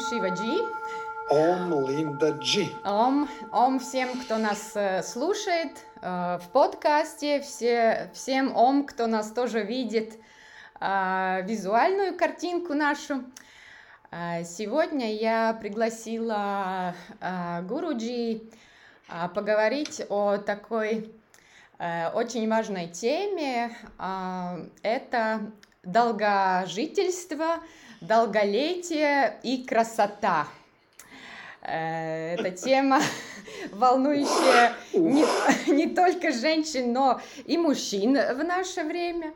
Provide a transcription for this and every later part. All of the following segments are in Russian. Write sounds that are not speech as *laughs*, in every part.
Шиваджи. Ом Линда Джи. Ом, ом всем, кто нас э, слушает э, в подкасте, все, всем ом, кто нас тоже видит э, визуальную картинку нашу. Э, сегодня я пригласила э, Гуруджи э, поговорить о такой очень важной теме. Это долгожительство, долголетие и красота. Э, эта тема волнующая не, не только женщин, но и мужчин в наше время.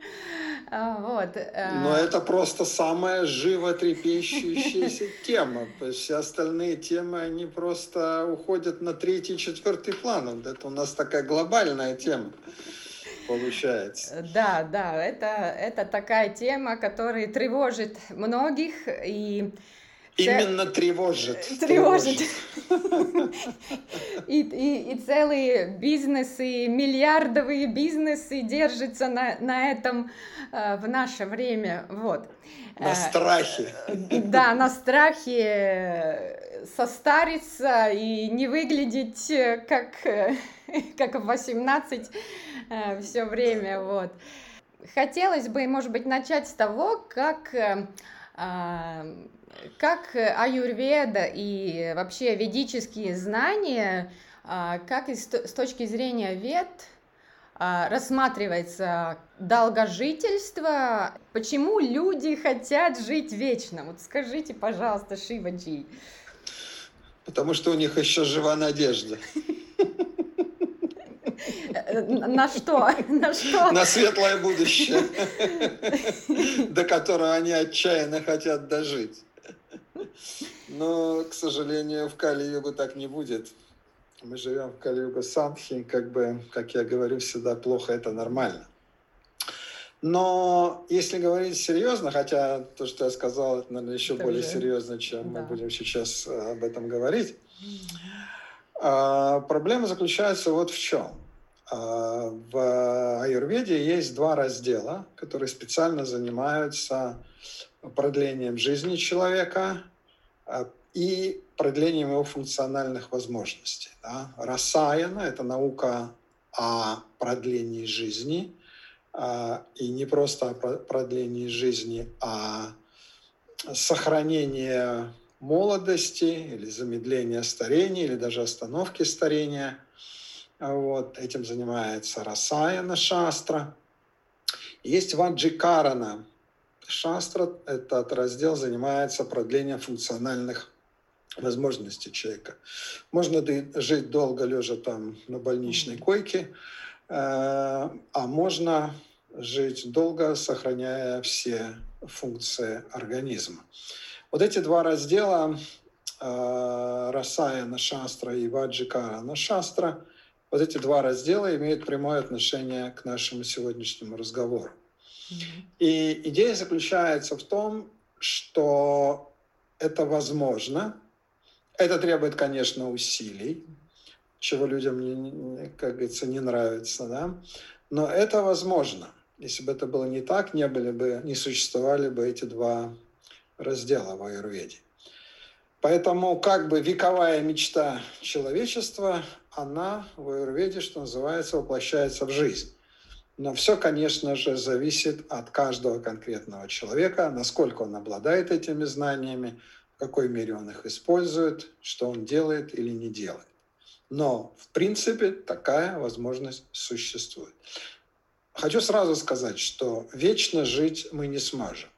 А, вот. Э. Но это просто самая животрепещущаяся *laughs* тема. Все остальные темы, они просто уходят на третий, четвертый план. Это у нас такая глобальная тема получается. Да, да, это, это такая тема, которая тревожит многих и Именно тревожит. *laughs* Тревожит. *laughs* И, и, и целые бизнесы, миллиардовые бизнесы держатся на, на этом э, в наше время. Вот. На э, страхе. Да, на страхе состариться и не выглядеть как, *laughs* как в 18 э, все время. Вот. Хотелось бы, может быть, начать с того, как как аюрведа и вообще ведические знания, а, как с точки зрения вед а, рассматривается долгожительство, почему люди хотят жить вечно? Вот скажите, пожалуйста, Шиваджи. Потому что у них еще жива надежда. На что? *laughs* На что? На светлое будущее, до которого они отчаянно хотят дожить. Но, к сожалению, в Кали-югу так не будет. Мы живем в Кали-югу Сандхи, как бы, как я говорю всегда, плохо это нормально. Но если говорить серьезно, хотя то, что я сказал, это, наверное, еще это более же... серьезно, чем да. мы будем сейчас э, об этом говорить. А, проблема заключается вот в чем. А, в аюрведе есть два раздела, которые специально занимаются продлением жизни человека а, и продлением его функциональных возможностей. Да. Расаяна – это наука о продлении жизни, а, и не просто о продлении жизни, а сохранение молодости или замедление старения, или даже остановки старения. Вот, этим занимается Расаяна Шастра. Есть Ваджикарана Шастра, этот раздел занимается продлением функциональных возможностей человека. Можно жить долго лежа там на больничной койке, э, а можно жить долго, сохраняя все функции организма. Вот эти два раздела э, Расаяна Шастра и Ваджикарана Шастра, вот эти два раздела имеют прямое отношение к нашему сегодняшнему разговору. И идея заключается в том, что это возможно. Это требует, конечно, усилий, чего людям, как говорится, не нравится, да. Но это возможно. Если бы это было не так, не были бы, не существовали бы эти два раздела в аюрведе. Поэтому как бы вековая мечта человечества, она в аюрведе, что называется, воплощается в жизнь. Но все, конечно же, зависит от каждого конкретного человека, насколько он обладает этими знаниями, в какой мере он их использует, что он делает или не делает. Но, в принципе, такая возможность существует. Хочу сразу сказать, что вечно жить мы не сможем.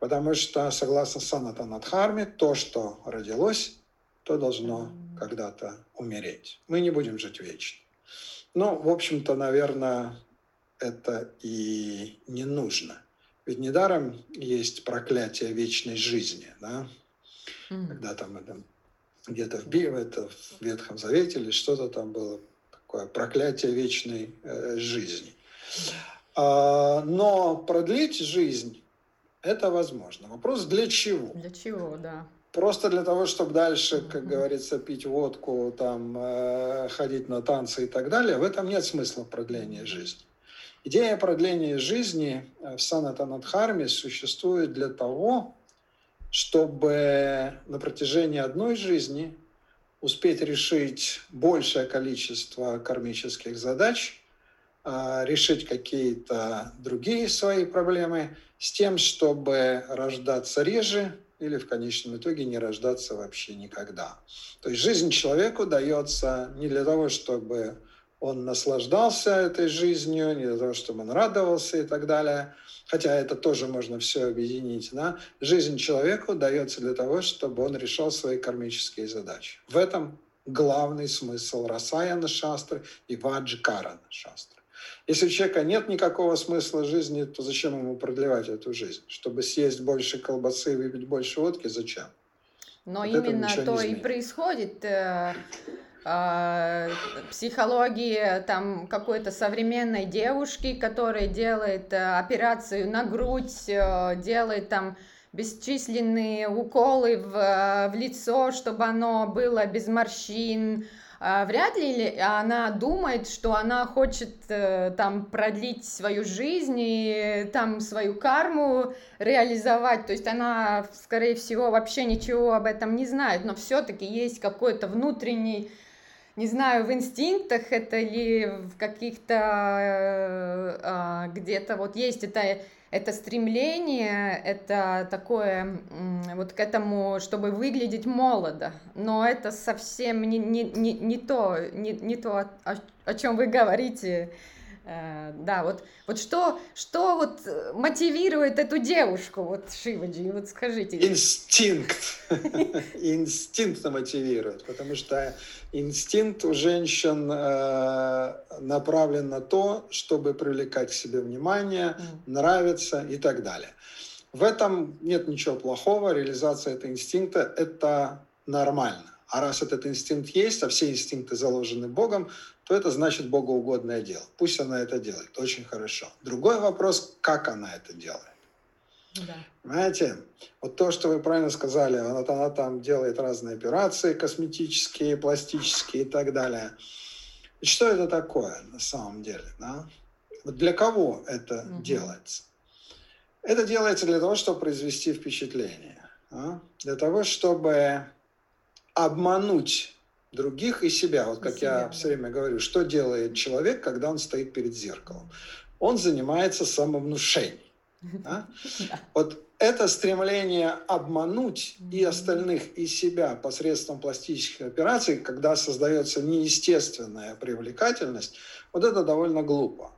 Потому что, согласно Санатанадхарме, то, что родилось, то должно когда-то умереть. Мы не будем жить вечно. Ну, в общем-то, наверное, это и не нужно. Ведь недаром есть проклятие вечной жизни, да? Mm. Когда там это, где-то в, это в Ветхом Завете или что-то там было такое проклятие вечной э, жизни. А, но продлить жизнь это возможно. Вопрос для чего? Для чего, да. Просто для того, чтобы дальше, как говорится, пить водку, там, э, ходить на танцы и так далее, в этом нет смысла продления жизни. Идея продления жизни э, в Санатанадхарме существует для того, чтобы на протяжении одной жизни успеть решить большее количество кармических задач, а, решить какие-то другие свои проблемы с тем, чтобы рождаться реже или в конечном итоге не рождаться вообще никогда. То есть жизнь человеку дается не для того, чтобы он наслаждался этой жизнью, не для того, чтобы он радовался и так далее, хотя это тоже можно все объединить. Да? Жизнь человеку дается для того, чтобы он решал свои кармические задачи. В этом главный смысл Расаяна Шастры и Ваджикарана Шастры. Если у человека нет никакого смысла жизни, то зачем ему продлевать эту жизнь? Чтобы съесть больше колбасы и выпить больше водки, зачем? Но вот именно то и происходит. Э, э, психологии там какой-то современной девушки, которая делает э, операцию на грудь, э, делает там бесчисленные уколы в, э, в лицо, чтобы оно было без морщин, а, вряд ли она думает, что она хочет э, там продлить свою жизнь и там свою карму реализовать. То есть она, скорее всего, вообще ничего об этом не знает, но все-таки есть какой-то внутренний не знаю, в инстинктах это или в каких-то э, э, где-то вот есть это это стремление, это такое вот к этому, чтобы выглядеть молодо, но это совсем не, не, не, не то, не, не то, о, о чем вы говорите. Э, да, вот, вот что, что вот мотивирует эту девушку, вот Шиваджи, вот скажите. Инстинкт. *laughs* Инстинкт мотивирует, потому что инстинкт у женщин э, направлен на то, чтобы привлекать к себе внимание, нравиться и так далее. В этом нет ничего плохого, реализация этого инстинкта – это нормально. А раз этот инстинкт есть, а все инстинкты заложены Богом, то это значит богоугодное дело. Пусть она это делает, очень хорошо. Другой вопрос, как она это делает. Да. Понимаете? Вот то, что вы правильно сказали, она, она там делает разные операции косметические, пластические и так далее. И что это такое на самом деле? Да? Вот для кого это угу. делается? Это делается для того, чтобы произвести впечатление. Да? Для того, чтобы обмануть других и себя. Вот как себя, я все время говорю, что делает человек, когда он стоит перед зеркалом? Он занимается самовнушением. *laughs* Да? Вот это стремление обмануть и остальных, и себя посредством пластических операций, когда создается неестественная привлекательность, вот это довольно глупо.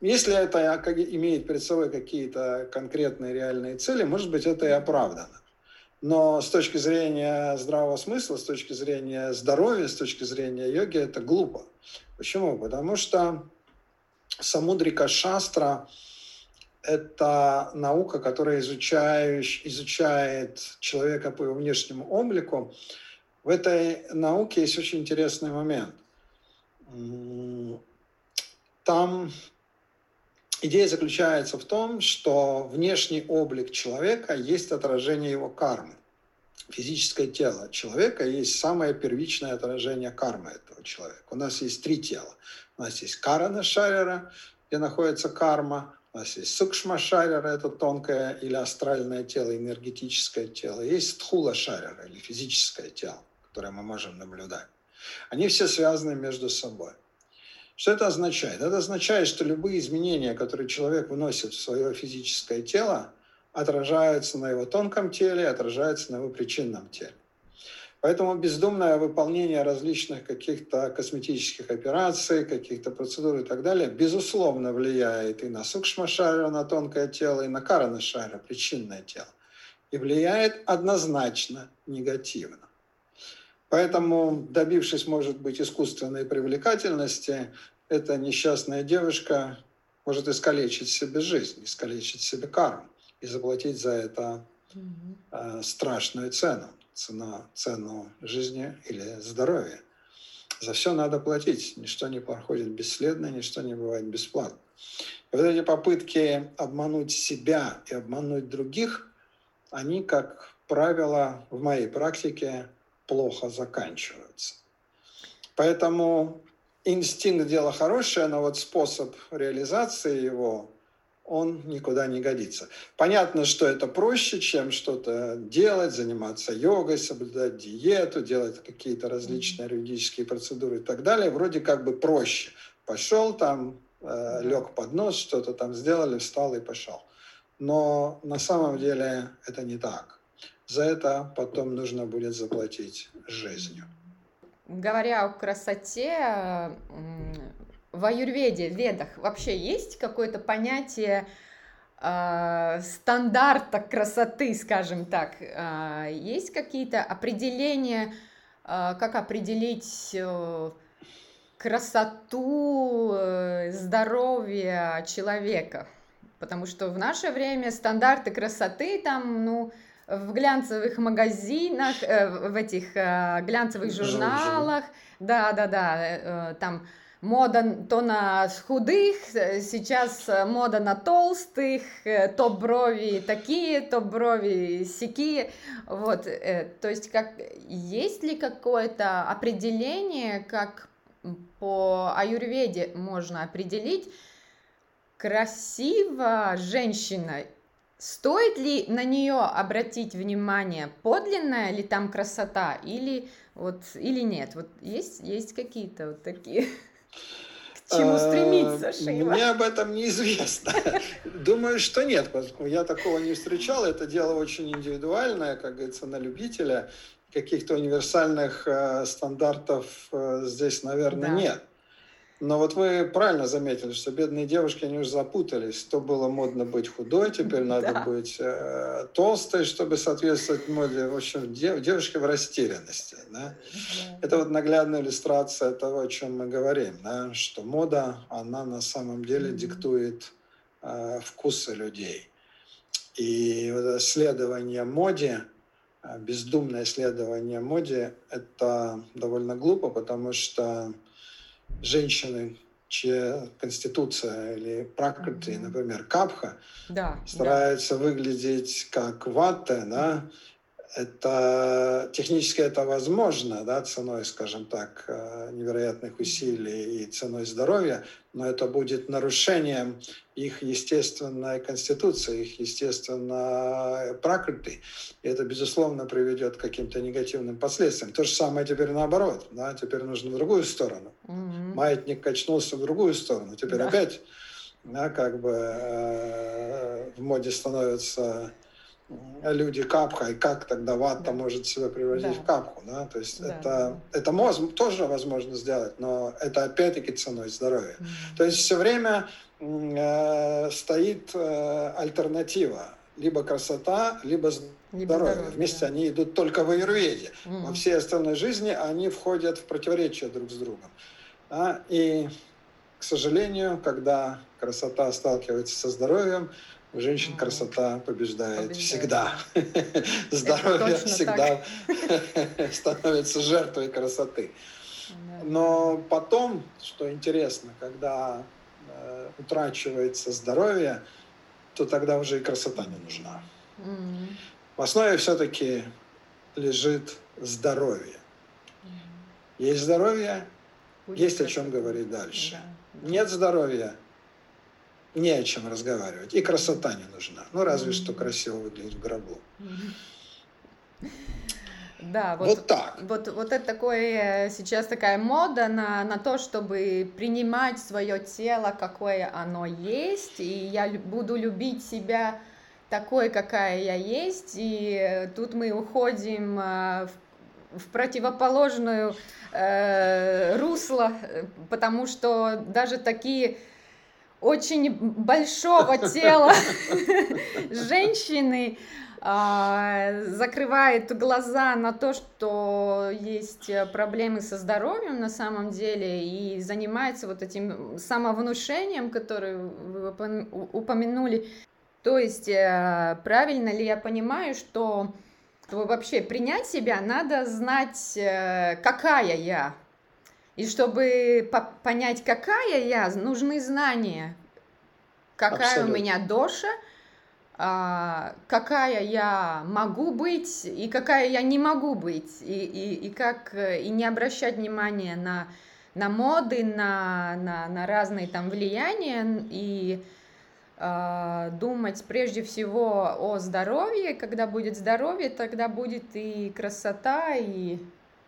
Если это имеет перед собой какие-то конкретные реальные цели, может быть, это и оправдано. Но с точки зрения здравого смысла, с точки зрения здоровья, с точки зрения йоги, это глупо. Почему? Потому что Самудрика Шастра – это наука, которая изучает, изучает человека по его внешнему облику. В этой науке есть очень интересный момент. Там Идея заключается в том, что внешний облик человека есть отражение его кармы. Физическое тело человека есть самое первичное отражение кармы этого человека. У нас есть три тела. У нас есть карана шарера, где находится карма. У нас есть сукшма шарера, это тонкое или астральное тело, энергетическое тело. Есть тхула шарера, или физическое тело, которое мы можем наблюдать. Они все связаны между собой. Что это означает? Это означает, что любые изменения, которые человек выносит в свое физическое тело, отражаются на его тонком теле, отражаются на его причинном теле. Поэтому бездумное выполнение различных каких-то косметических операций, каких-то процедур и так далее, безусловно, влияет и на сукшмашара, на тонкое тело, и на каранашара, причинное тело. И влияет однозначно негативно. Поэтому, добившись, может быть, искусственной привлекательности, эта несчастная девушка может искалечить себе жизнь, искалечить себе карму и заплатить за это э, страшную цену, цена, цену жизни или здоровья. За все надо платить, ничто не проходит бесследно, ничто не бывает бесплатно. И вот эти попытки обмануть себя и обмануть других, они, как правило, в моей практике плохо заканчиваются. Поэтому инстинкт – дело хорошее, но вот способ реализации его он никуда не годится. Понятно, что это проще, чем что-то делать, заниматься йогой, соблюдать диету, делать какие-то различные юридические процедуры и так далее. Вроде как бы проще. Пошел там, э, лег под нос, что-то там сделали, встал и пошел. Но на самом деле это не так. За это потом нужно будет заплатить жизнью. Говоря о красоте, в аюрведе, в ведах вообще есть какое-то понятие э, стандарта красоты, скажем так? Э, есть какие-то определения, э, как определить э, красоту, э, здоровье человека? Потому что в наше время стандарты красоты там, ну, в глянцевых магазинах, э, в этих э, глянцевых журналах, да, да, да, э, там мода то на худых, сейчас мода на толстых, то брови такие, то брови сякие, вот, то есть как, есть ли какое-то определение, как по аюрведе можно определить, красиво женщина Стоит ли на нее обратить внимание, подлинная ли там красота или вот или нет? Вот есть есть какие-то вот такие к чему стремиться, Шейла? Мне об этом неизвестно. Думаю, что нет, поскольку я такого не встречал. Это дело очень индивидуальное, как говорится, на любителя. Каких-то универсальных э, стандартов э, здесь, наверное, да. нет. Но вот вы правильно заметили, что бедные девушки, они уже запутались. То было модно быть худой, теперь *laughs* надо да. быть э, толстой, чтобы соответствовать моде. В общем, дев, девушки в растерянности. Да? Да. Это вот наглядная иллюстрация того, о чем мы говорим. Да? Что мода, она на самом деле mm-hmm. диктует э, вкусы людей. И вот следование моде, э, бездумное следование моде, это довольно глупо, потому что женщины, чья конституция или пракрити, mm-hmm. например, капха, да, стараются да. выглядеть как ватта, да, это технически это возможно, да, ценой, скажем так, э, невероятных усилий и ценой здоровья, но это будет нарушением их естественной конституции, их естественной пракрити. И это, безусловно, приведет к каким-то негативным последствиям. То же самое теперь наоборот. Да? Теперь нужно в другую сторону. Mm-hmm. Маятник качнулся в другую сторону. Теперь да. опять да, как бы э, в моде становится люди капха, и как тогда ватта да. может себя превратить да. в капху, да, то есть да, это, да. это моз, тоже возможно сделать, но это опять-таки ценой здоровья. Mm-hmm. То есть все время э, стоит э, альтернатива, либо красота, либо здоровье. Здоровье Вместе да. они идут только в аюрведе. Mm-hmm. Во всей остальной жизни они входят в противоречие друг с другом. Да? И, к сожалению, когда красота сталкивается со здоровьем, у женщин красота побеждает, побеждает. всегда. Здоровье всегда становится жертвой красоты. Но потом, что интересно, когда э, утрачивается здоровье, то тогда уже и красота не нужна. В основе все-таки лежит здоровье. Есть здоровье, есть о чем говорить дальше. Нет здоровья, не о чем разговаривать. И красота не нужна. Ну, разве что красиво выглядеть в гробу. Да, вот, вот так. Вот, вот это такое сейчас такая мода на, на то, чтобы принимать свое тело, какое оно есть, и я буду любить себя такой, какая я есть, и тут мы уходим э, в, в противоположную э, русло, потому что даже такие очень большого тела *laughs* женщины а, закрывает глаза на то, что есть проблемы со здоровьем на самом деле и занимается вот этим самовнушением, которое вы упомянули. То есть э, правильно ли я понимаю, что чтобы вообще принять себя, надо знать, э, какая я, и чтобы по понять, какая я, нужны знания. Какая Абсолютно. у меня доша, а, какая я могу быть и какая я не могу быть. И, и, и как и не обращать внимания на, на моды, на, на, на разные там влияния. И э, думать прежде всего о здоровье. Когда будет здоровье, тогда будет и красота, и,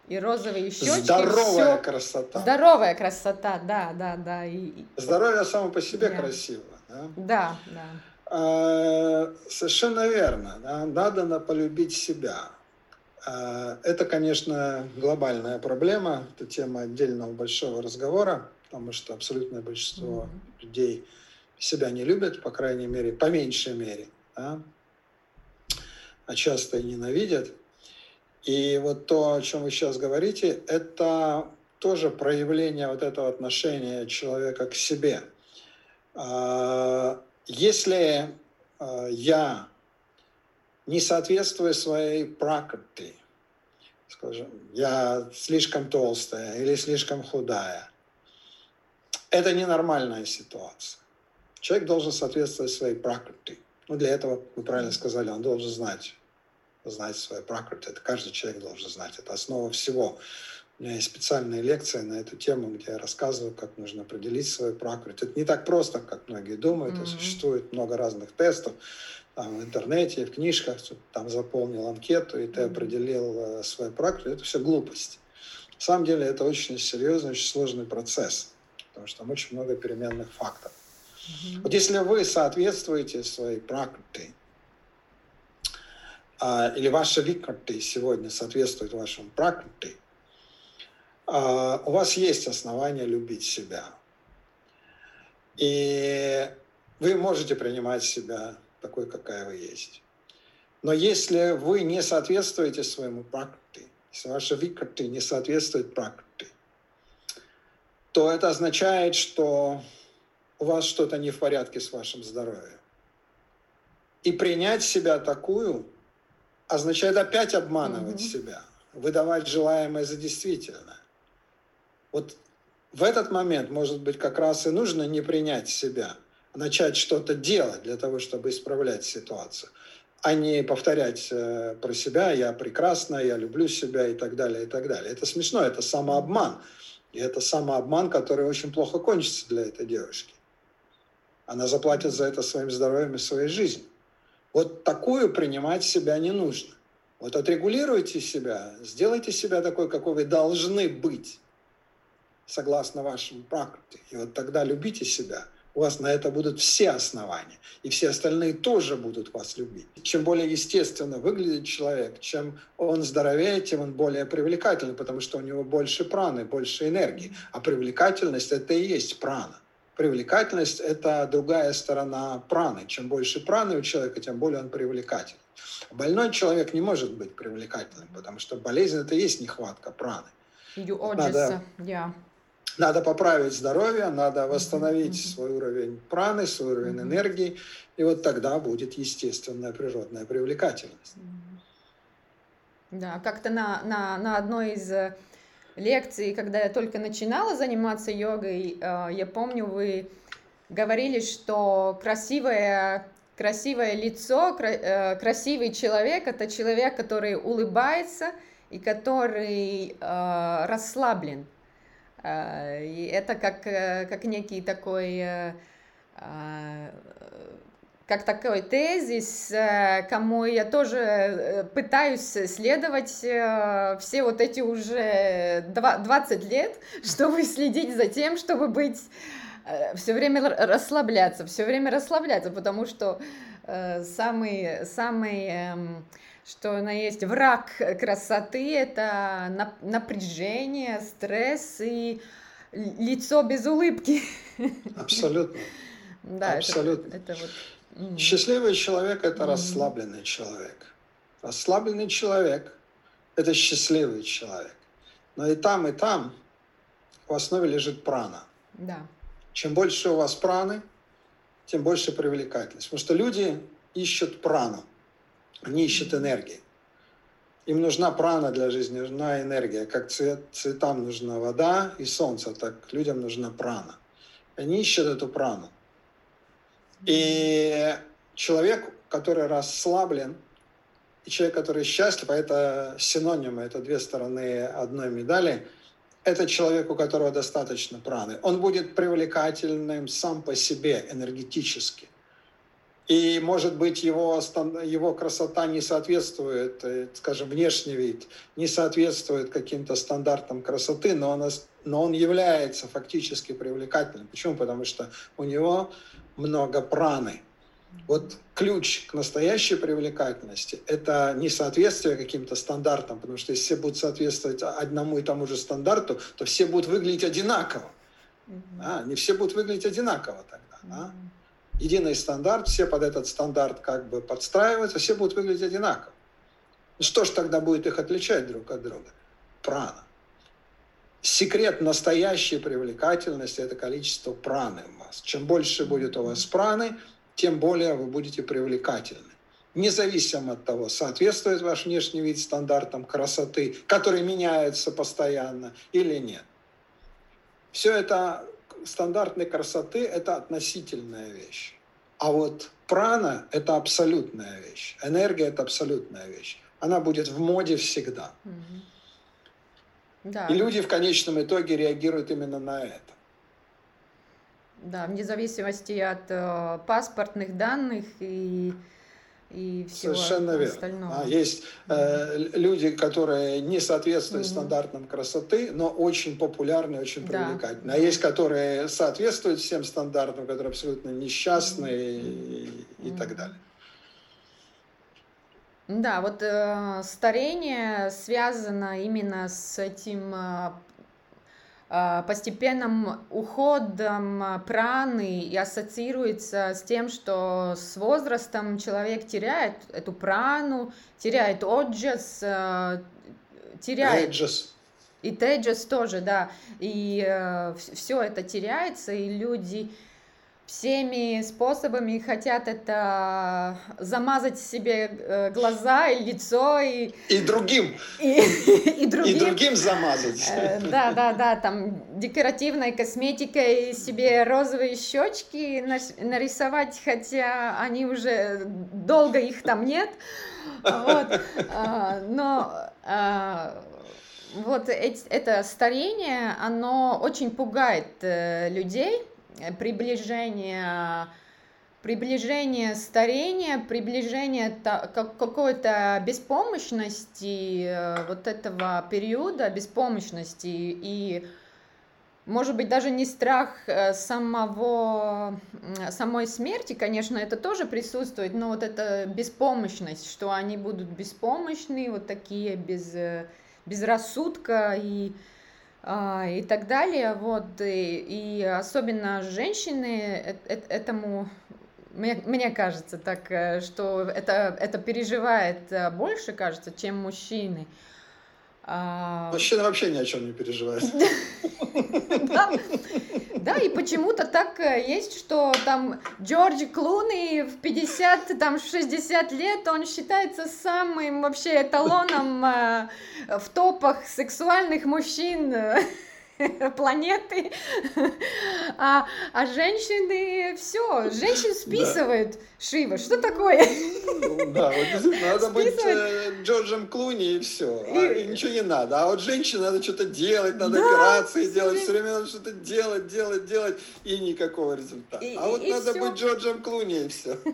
и розовые щечки. Здоровая все. красота. Здоровая красота, да, да, да. И, Здоровье само по себе да. красиво. Да, да. да. А, совершенно верно. Да? Надо полюбить себя. А, это, конечно, глобальная проблема, это тема отдельного большого разговора, потому что абсолютное большинство mm-hmm. людей себя не любят, по крайней мере, по меньшей мере, да? а часто и ненавидят. И вот то, о чем вы сейчас говорите, это тоже проявление вот этого отношения человека к себе. А, если я не соответствую своей пракрити, скажем, я слишком толстая или слишком худая. Это ненормальная ситуация. Человек должен соответствовать своей пракрити. Ну, для этого, вы правильно сказали, он должен знать, знать свою пракрити. Это каждый человек должен знать. Это основа всего. У меня есть специальные лекции на эту тему, где я рассказываю, как нужно определить свою пракрити. Это не так просто, как многие думают. Mm-hmm. Существует много разных тестов там, в интернете, в книжках, там заполнил анкету, и ты определил э, свою практику, это все глупость. На самом деле это очень серьезный, очень сложный процесс, потому что там очень много переменных факторов. Mm-hmm. Вот если вы соответствуете своей практике, а, или ваша викрати сегодня соответствует вашему практике, а, у вас есть основания любить себя. И вы можете принимать себя такой, какая вы есть. Но если вы не соответствуете своему практи, если ваша викрати не соответствует практи, то это означает, что у вас что-то не в порядке с вашим здоровьем. И принять себя такую означает опять обманывать mm-hmm. себя, выдавать желаемое за действительное. Вот в этот момент, может быть, как раз и нужно не принять себя – начать что-то делать для того, чтобы исправлять ситуацию, а не повторять э, про себя «я прекрасна», «я люблю себя» и так далее, и так далее. Это смешно, это самообман. И это самообман, который очень плохо кончится для этой девушки. Она заплатит за это своим здоровьем и своей жизнью. Вот такую принимать себя не нужно. Вот отрегулируйте себя, сделайте себя такой, какой вы должны быть, согласно вашему практике. И вот тогда любите себя – у вас на это будут все основания. И все остальные тоже будут вас любить. Чем более естественно выглядит человек, чем он здоровее, тем он более привлекательный, потому что у него больше праны, больше энергии. А привлекательность – это и есть прана. Привлекательность – это другая сторона праны. Чем больше праны у человека, тем более он привлекательный. Больной человек не может быть привлекательным, потому что болезнь – это и есть нехватка праны. Надо, yeah. Надо поправить здоровье, надо восстановить mm-hmm. свой уровень праны, свой уровень mm-hmm. энергии, и вот тогда будет естественная природная привлекательность. Да, как-то на, на, на одной из лекций, когда я только начинала заниматься йогой, э, я помню, вы говорили, что красивое, красивое лицо, э, красивый человек – это человек, который улыбается и который расслаблен. Э, и это как, как некий такой, как такой тезис, кому я тоже пытаюсь следовать все вот эти уже 20 лет, *laughs* чтобы следить за тем, чтобы быть все время расслабляться, все время расслабляться, потому что самый, самый эм, что она есть враг красоты, это напряжение, стресс и лицо без улыбки. *laughs* Абсолютно. Да, Абсолютно. Это, это вот... Счастливый человек – это mm-hmm. расслабленный человек. Расслабленный человек – это счастливый человек. Но и там, и там в основе лежит прана. Да. Чем больше у вас праны, тем больше привлекательность. Потому что люди ищут прану. Они ищут энергии. Им нужна прана для жизни, нужна энергия. Как цвет, цветам нужна вода и солнце, так людям нужна прана. Они ищут эту прану. И человек, который расслаблен, и человек, который счастлив, а это синонимы, это две стороны одной медали, это человек, у которого достаточно праны. Он будет привлекательным сам по себе энергетически. и, может быть, его, его красота не соответствует, э, скажем, внешний вид, не соответствует каким-то стандартам красоты, но он, но он является фактически привлекательным. Почему? Потому что у него много праны. Вот ключ к настоящей привлекательности – это не соответствие каким-то стандартам, потому что если все будут соответствовать одному и тому же стандарту, то все будут выглядеть одинаково. Mm-hmm. А, не все будут выглядеть одинаково тогда. Mm-hmm. А? единый стандарт, все под этот стандарт как бы подстраиваются, все будут выглядеть одинаково. Ну что ж тогда будет их отличать друг от друга? Прана. Секрет настоящей привлекательности – это количество праны в вас. Чем больше будет у вас праны, тем более вы будете привлекательны. Независимо от того, соответствует ваш внешний вид стандартам красоты, которые меняются постоянно или нет. Все это стандартной красоты – это относительная вещь. А вот прана – это абсолютная вещь. Энергия – это абсолютная вещь. Она будет в моде всегда. Угу. Да. И люди в конечном итоге реагируют именно на это. Да, вне зависимости от э, паспортных данных и и всего Совершенно верно. остального. А, есть э, люди, которые не соответствуют mm стандартам красоты, но очень популярны, очень да. привлекательны. А есть, которые соответствуют всем стандартам, которые абсолютно несчастные mm и, и так далее. Да, вот э, старение связано именно с этим э, а, постепенным уходом а, праны и ассоциируется с тем, что с возрастом человек теряет эту прану, теряет оджас, а, теряет... Эджас. И теджас тоже, да. И э, все это теряется, и люди всеми способами хотят это замазать себе э, глаза и лицо и и другим. *laughs* и, и другим. И другим замазать. Э, да да да там декоративной косметикой себе розовые щечки нарисовать хотя они уже долго их там нет. Вот. А, но а, вот это старение оно очень пугает э, людей приближение приближение старения, приближение какой-то беспомощности э, вот этого периода беспомощности. И может быть, даже не страх э, самого, самой смерти, конечно, это тоже присутствует, но вот эта беспомощность, что они будут беспомощны, вот такие без, без рассудка и и так далее. Вот, и, и особенно женщины этому, мне, мне кажется так, э, что это, это переживает э, больше, кажется, чем мужчины. А... Мужчина вообще ни о чем не переживает. *laughs* Да, и почему-то так э, есть, что там Джордж Клуни в 50, там 60 лет, он считается самым вообще эталоном э, в топах сексуальных мужчин *laughs* планеты, *laughs* а, а женщины все, женщин списывают. Да. Шива, что такое? Ну, да, вот надо быть э, Джорджем Клуни и все, а, и... ничего не надо. А вот женщине надо что-то делать, надо да, операции делать, все время надо что-то делать, делать, делать, и никакого результата. И, а вот надо все. быть Джорджем Клуни и все. *laughs*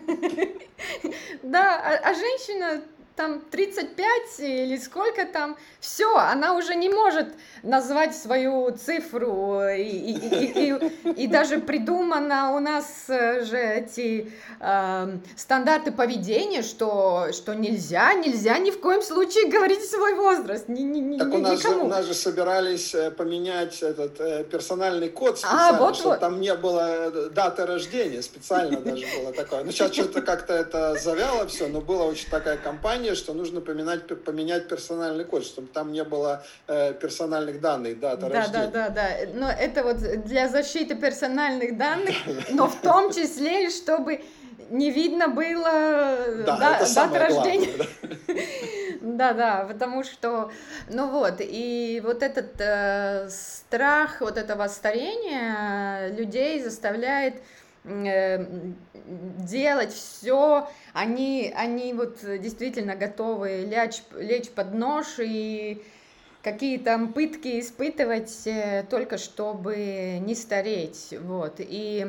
Да, а, а женщина там 35 или сколько там, все, она уже не может назвать свою цифру, и, и, и, и, и даже придумано у нас же эти э, стандарты поведения, что, что нельзя, нельзя ни в коем случае говорить свой возраст. Ни, ни, так ни, у, нас никому. же, у нас же собирались э, поменять этот э, персональный код специально, а, вот, чтобы вот. там не было э, даты рождения, специально даже было такое. Ну, сейчас что-то как-то это завяло все, но была очень такая компания, компании, что нужно поменять, поменять персональный код, чтобы там не было э, персональных данных, дата да, рождения. Да, да, да. Но это вот для защиты персональных данных, *laughs* но в том числе, чтобы не видно было да, да, дата рождения. *laughs* Да, да, потому что, ну вот, и вот этот э, страх вот этого старения людей заставляет делать все, они, они вот действительно готовы лечь, лечь под нож и какие там пытки испытывать э, только чтобы не стареть, вот, и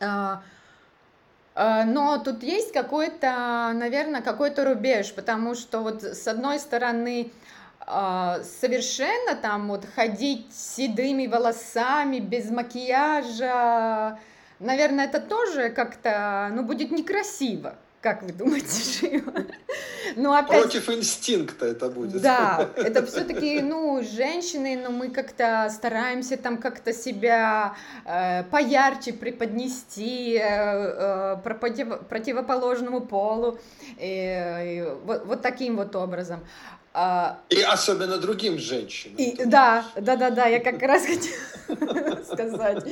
э, А, но тут есть какой-то, наверное, какой-то рубеж, потому что вот с одной стороны а, совершенно там вот ходить седыми волосами, без макияжа, наверное, это тоже как-то, ну, будет некрасиво. Как вы думаете, *laughs* Шива? Ну, опять... Против инстинкта это будет. Да, *laughs* это все-таки, ну, женщины, но мы как-то стараемся там как-то себя э, поярче преподнести э, э, против, противоположному полу, э, вот, вот таким вот образом. А, и особенно другим женщинам. И, да, да, да, да, я как раз *laughs* хотела сказать.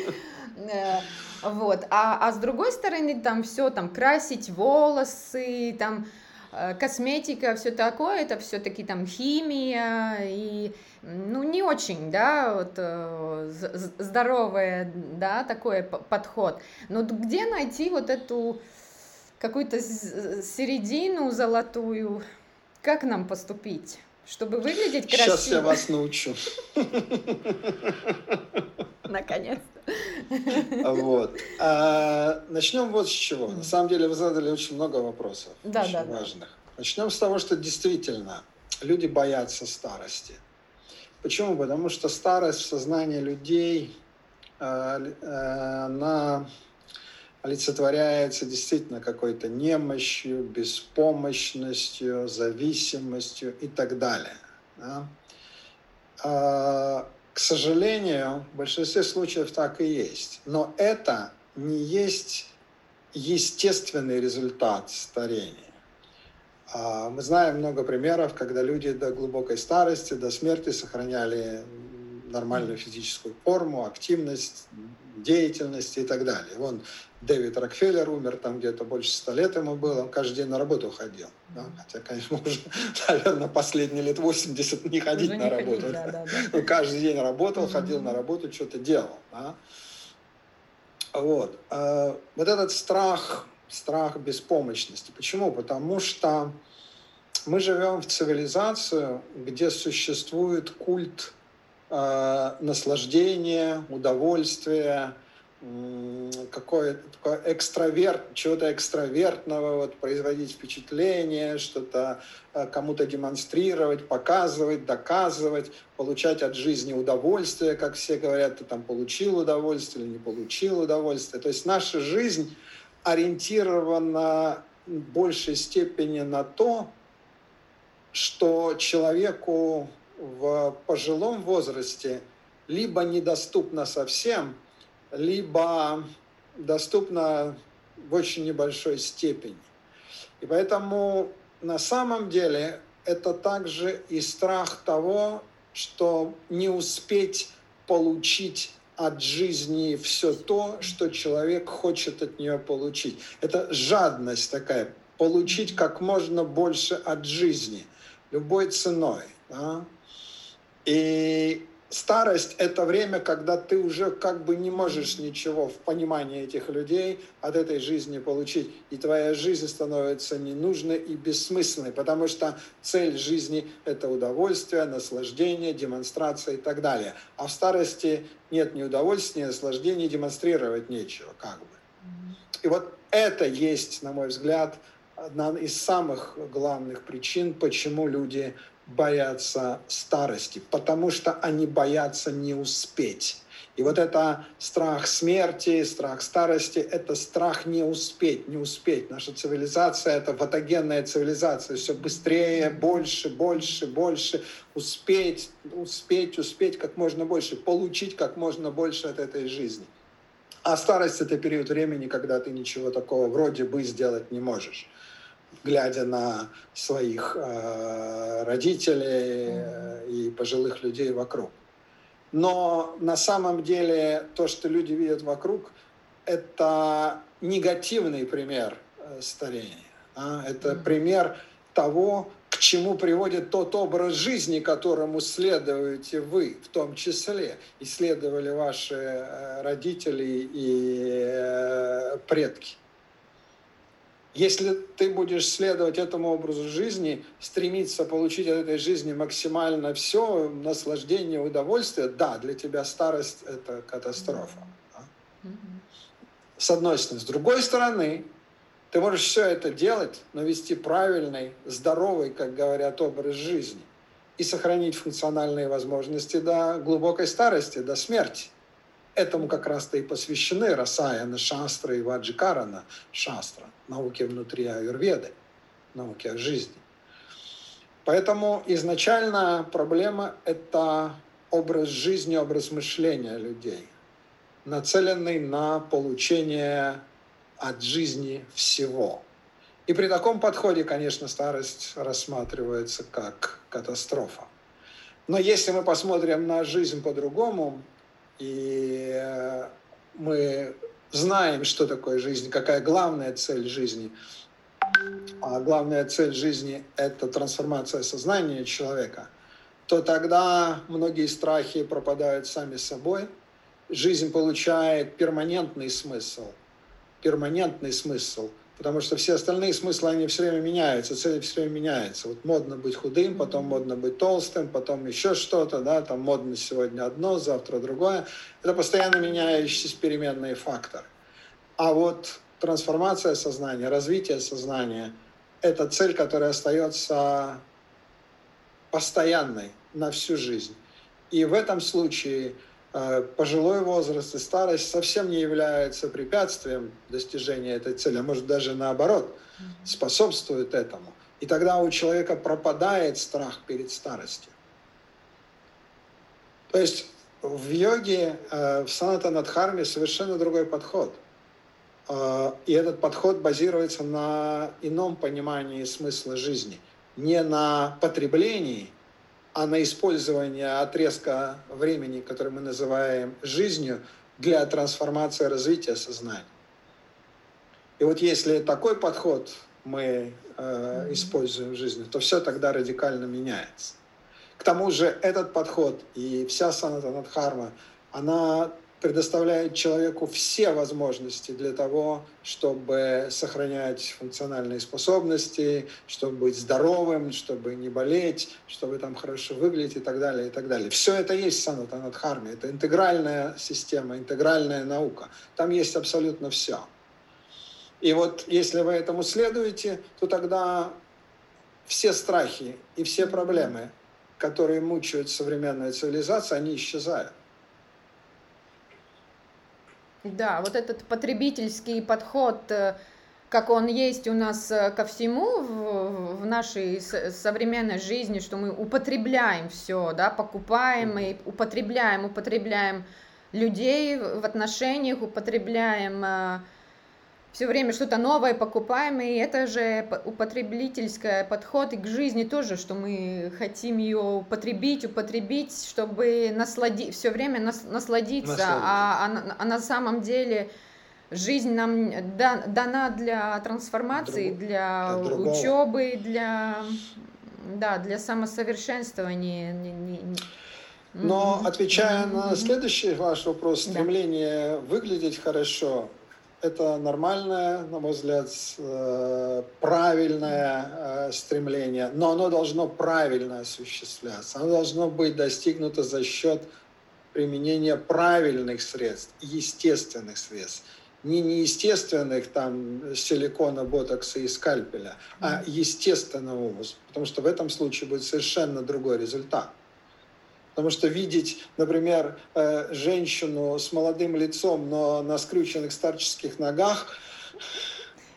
Вот. А, а с другой стороны, там все, там красить волосы, там э, косметика, все такое, это все-таки там химия и ну не очень, да, вот э, здоровый, да, такой подход. Но где найти вот эту какую-то середину золотую? Как нам поступить? Чтобы выглядеть красиво. Сейчас я вас научу. *laughs* Наконец-то. *laughs* Вот. А, начнем вот с чего. На самом деле вы задали очень много вопросов. Да, очень да, важных. Да. Начнем с того, что действительно люди боятся старости. Почему? Потому что старость в сознании людей, а, а, она олицетворяется действительно какой-то немощью, беспомощностью, зависимостью и так далее. Да? К сожалению, в большинстве случаев так и есть. Но это не есть естественный результат старения. А, мы знаем много примеров, когда люди до глубокой старости, до смерти сохраняли нормальную физическую форму, активность, деятельность и так далее. Вон Дэвид Рокфеллер умер, там где-то больше ста лет ему было, он каждый день на работу ходил. Да? Хотя, конечно, уже, *laughs* наверное, последние лет 80 не ходить уже на не работу. Ходить, да, да, да. Каждый день работал, mm-hmm. ходил на работу, что-то делал. Да? Вот. А, вот этот страх, страх беспомощности. Почему? Потому что мы живем в цивилизацию, где существует культ э, наслаждения, удовольствия, какое-то такое экстраверт, чего-то экстравертного, вот, производить впечатление, что-то э, кому-то демонстрировать, показывать, доказывать, получать от жизни удовольствие, как все говорят, ты там получил удовольствие или не получил удовольствие. То есть наша жизнь ориентирована в большей степени на то, что человеку в пожилом возрасте либо недоступно совсем – либо доступна в очень небольшой степени. И поэтому на самом деле это также и страх того, что не успеть получить от жизни все то, что человек хочет от нее получить. Это жадность такая, получить как можно больше от жизни, любой ценой. Да? И старость – это время, когда ты уже как бы не можешь ничего в понимании этих людей от этой жизни получить. И твоя жизнь становится ненужной и бессмысленной, потому что цель жизни – это удовольствие, наслаждение, демонстрация и так далее. А в старости нет ни удовольствия, ни наслаждения, демонстрировать нечего как бы. И вот это есть, на мой взгляд, одна из самых главных причин, почему люди боятся старости, потому что они боятся не успеть. И вот это страх смерти, страх старости, это страх не успеть, не успеть. Наша цивилизация – это фотогенная цивилизация. Все быстрее, больше, больше, больше. Успеть, успеть, успеть как можно больше. Получить как можно больше от этой жизни. А старость – это период времени, когда ты ничего такого вроде бы сделать не можешь глядя на своих э, родителей э, и пожилых людей вокруг. Но на самом деле то, что люди видят вокруг, это негативный пример э, старения. А? Это пример того, к чему приводит тот образ жизни, которому следуете вы, в том числе, и следовали ваши родители и предки. Если ты будешь следовать этому образу жизни, стремиться получить от этой жизни максимально все, наслаждение, удовольствие, да, для тебя старость – это катастрофа. С одной стороны. С другой стороны, Ты можешь все это делать, но вести правильный, здоровый, как говорят, образ жизни и сохранить функциональные возможности до глубокой старости, до смерти. Этому как раз-то и посвящены Расаяна Шастра и Ваджикарана Шастра, науки внутри Аюрведы, науки о жизни. Поэтому изначально проблема – это образ жизни, образ мышления людей, нацеленный на получение от жизни всего. И при таком подходе, конечно, старость рассматривается как катастрофа. Но если мы посмотрим на жизнь по-другому, и э, мы знаем, что такое жизнь, какая главная цель жизни. А главная цель жизни – это трансформация сознания человека, то тогда многие страхи пропадают сами собой, жизнь получает перманентный смысл, перманентный смысл – потому что все остальные смыслы, они все время меняются, цели все время меняются. Вот модно быть худым, потом модно быть толстым, потом еще что-то, да, там модно сегодня одно, завтра другое. Это постоянно меняющиеся переменные факторы. А вот трансформация сознания, развитие сознания – это цель, которая остается постоянной на всю жизнь. И в этом случае – пожилой возраст и старость совсем не являются препятствием достижения этой цели, а может даже наоборот, способствует этому. И тогда у человека пропадает страх перед старостью. То есть в йоге, э, в санатанадхарме совершенно другой подход. Э, и этот подход базируется на ином понимании смысла жизни. Не на потреблении – а на использование отрезка времени, который мы называем жизнью, для трансформации развития сознания. И вот если такой подход мы э, используем в жизни, то все тогда радикально меняется. К тому же этот подход и вся санатанадхарма, она предоставляет человеку все возможности для того, чтобы сохранять функциональные способности, чтобы быть здоровым, чтобы не болеть, чтобы там хорошо выглядеть и так далее, и так далее. Все это есть санатанадхарме. Это интегральная система, интегральная наука. Там есть абсолютно все. И вот если вы этому следуете, то тогда все страхи и все проблемы, которые мучают современную цивилизацию, они исчезают. Да, вот этот потребительский подход, э, как он есть у нас э, ко всему в, в нашей современной жизни, что мы употребляем все, да, покупаем и употребляем, употребляем людей в отношениях, употребляем э, все время что-то новое покупаем, и это же употребительский подход и к жизни тоже, что мы хотим ее употребить, употребить, чтобы насладить, все время нас, насладиться, насладиться. А, а, а на самом деле жизнь нам да, дана для трансформации, Друг, для, для учебы, для, да, для самосовершенствования. Но отвечая на следующий ваш вопрос, стремление да. выглядеть хорошо, это нормальное, на мой взгляд, э, правильное э, стремление, но оно должно правильно осуществляться. Оно должно быть достигнуто за счет применения правильных средств, естественных средств. Не неестественных там силикона, ботокса и скальпеля, а естественного потому что в этом случае будет совершенно другой результат. Потому что видеть, например, э, женщину с молодым лицом, но на скрюченных старческих ногах,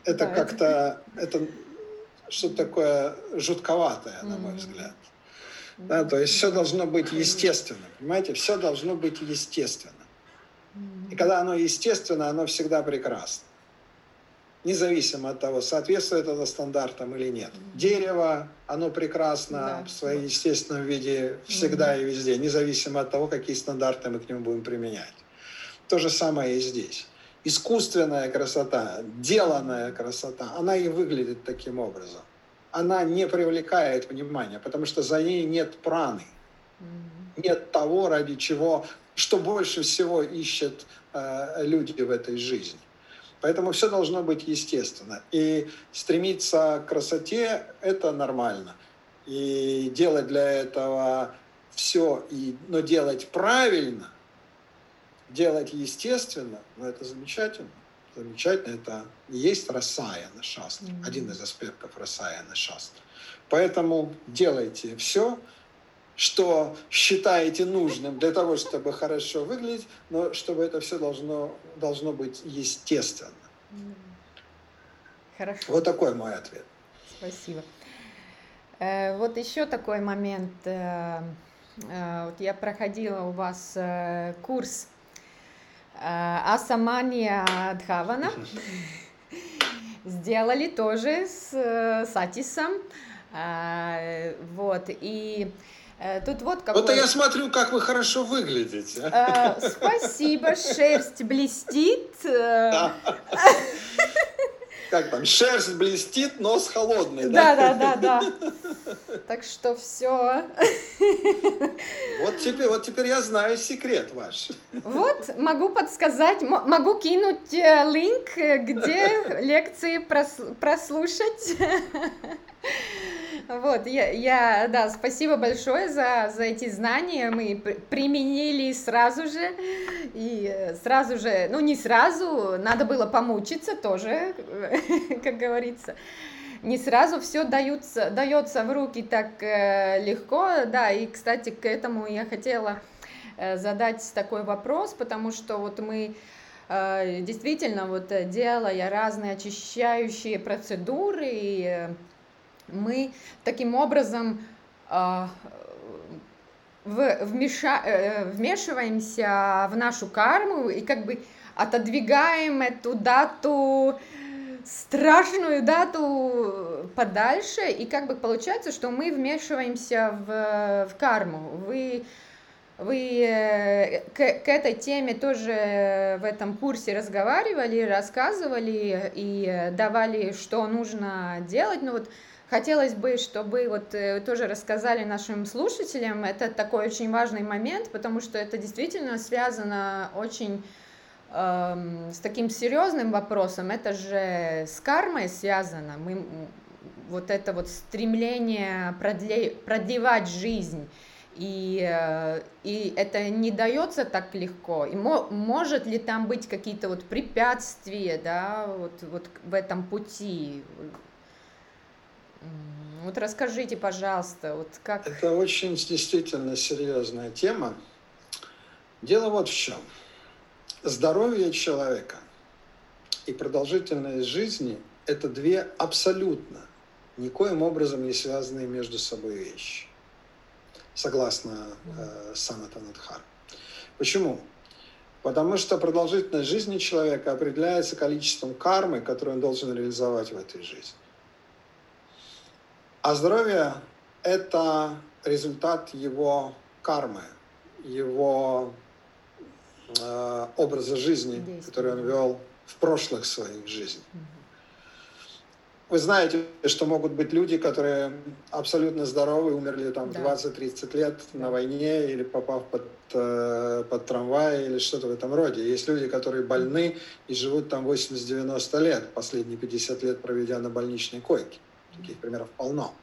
это да, как-то, это что-то такое жутковатое, на мой взгляд. Да, то есть все должно быть естественно, понимаете? Все должно быть естественно. И когда оно естественно, оно всегда прекрасно независимо от того, соответствует это стандартам или нет. Дерево, оно прекрасно да. в своем естественном виде всегда mm-hmm. и везде, независимо от того, какие стандарты мы к нему будем применять. То же самое и здесь. Искусственная красота, деланная красота, она и выглядит таким образом. Она не привлекает внимания, потому что за ней нет праны. Mm-hmm. Нет того, ради чего, что больше всего ищут э, люди в этой жизни. Поэтому все должно быть естественно. И стремиться к красоте – это нормально. И делать для этого все, и, но делать правильно, делать естественно, ну это замечательно. замечательно, это и есть Расаяна Шастра, mm-hmm. один из аспектов Расаяна Шастра. Поэтому делайте все, что считаете нужным для того, чтобы хорошо выглядеть, но чтобы это все должно, должно быть естественно. Хорошо. Вот такой мой ответ. Спасибо. Э, вот еще такой момент. Э, э, вот я проходила у вас курс Асамания Дхавана. Сделали тоже с Сатисом. Вот. И Тут вот какой... Вот я смотрю, как вы хорошо выглядите. спасибо, шерсть блестит как там, шерсть блестит, нос холодный, да? Да, да, да, да. Так что все. Вот теперь, вот теперь я знаю секрет ваш. Вот, могу подсказать, могу кинуть э, линк, э, где лекции прослушать. Вот, я, я, да, спасибо большое за, за эти знания, мы применили сразу же, и сразу же, ну не сразу, надо было помучиться тоже, *laughs* как говорится, не сразу все даются, дается в руки так э, легко, да, и, кстати, к этому я хотела э, задать такой вопрос, потому что вот мы э, действительно вот делая разные очищающие процедуры, и мы таким образом э, вмеша, э, вмешиваемся в нашу карму и как бы отодвигаем эту дату страшную дату подальше, и как бы получается, что мы вмешиваемся в, в карму. Вы, вы э, к, к этой теме тоже в этом курсе разговаривали, рассказывали и давали, что нужно делать. Ну вот Хотелось бы, чтобы вот э, тоже рассказали нашим слушателям, это такой очень важный момент, потому что это действительно связано очень эм, с таким серьезным вопросом, это же с кармой связано, мы, вот это вот стремление продле, продлевать жизнь, и, э, и это не дается так легко. И мо, может ли там быть какие-то вот препятствия, да, вот, вот в этом пути? Вот расскажите, пожалуйста, вот как... Это очень действительно серьезная тема. Дело вот в чем. Здоровье человека и продолжительность жизни – это две абсолютно никоим образом не связанные между собой вещи, согласно э, Санатанадхар. Почему? Потому что продолжительность жизни человека определяется количеством кармы, которую он должен реализовать в этой жизни. А здоровье – это результат его кармы, его э, образа жизни, который он вел в прошлых своих жизнях. Вы знаете, что могут быть люди, которые абсолютно здоровы, умерли там да. 20-30 лет да. на войне или попав под, э, под трамвай или что-то в этом роде. Есть люди, которые больны и живут там 80-90 лет, последние 50 лет проведя на больничной койке. Таких примеров полно.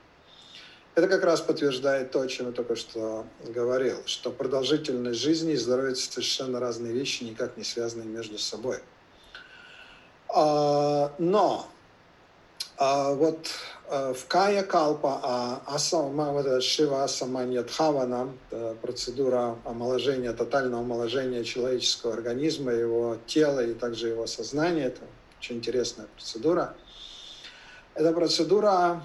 Это как раз подтверждает то, о чем я только что говорил, что продолжительность жизни и здоровье – совершенно разные вещи, никак не связанные между собой. А, но а, вот а, в Кая Калпа асама, вот это Шива Асаманья процедура омоложения, тотального омоложения человеческого организма, его тела и также его сознания, это очень интересная процедура. Эта процедура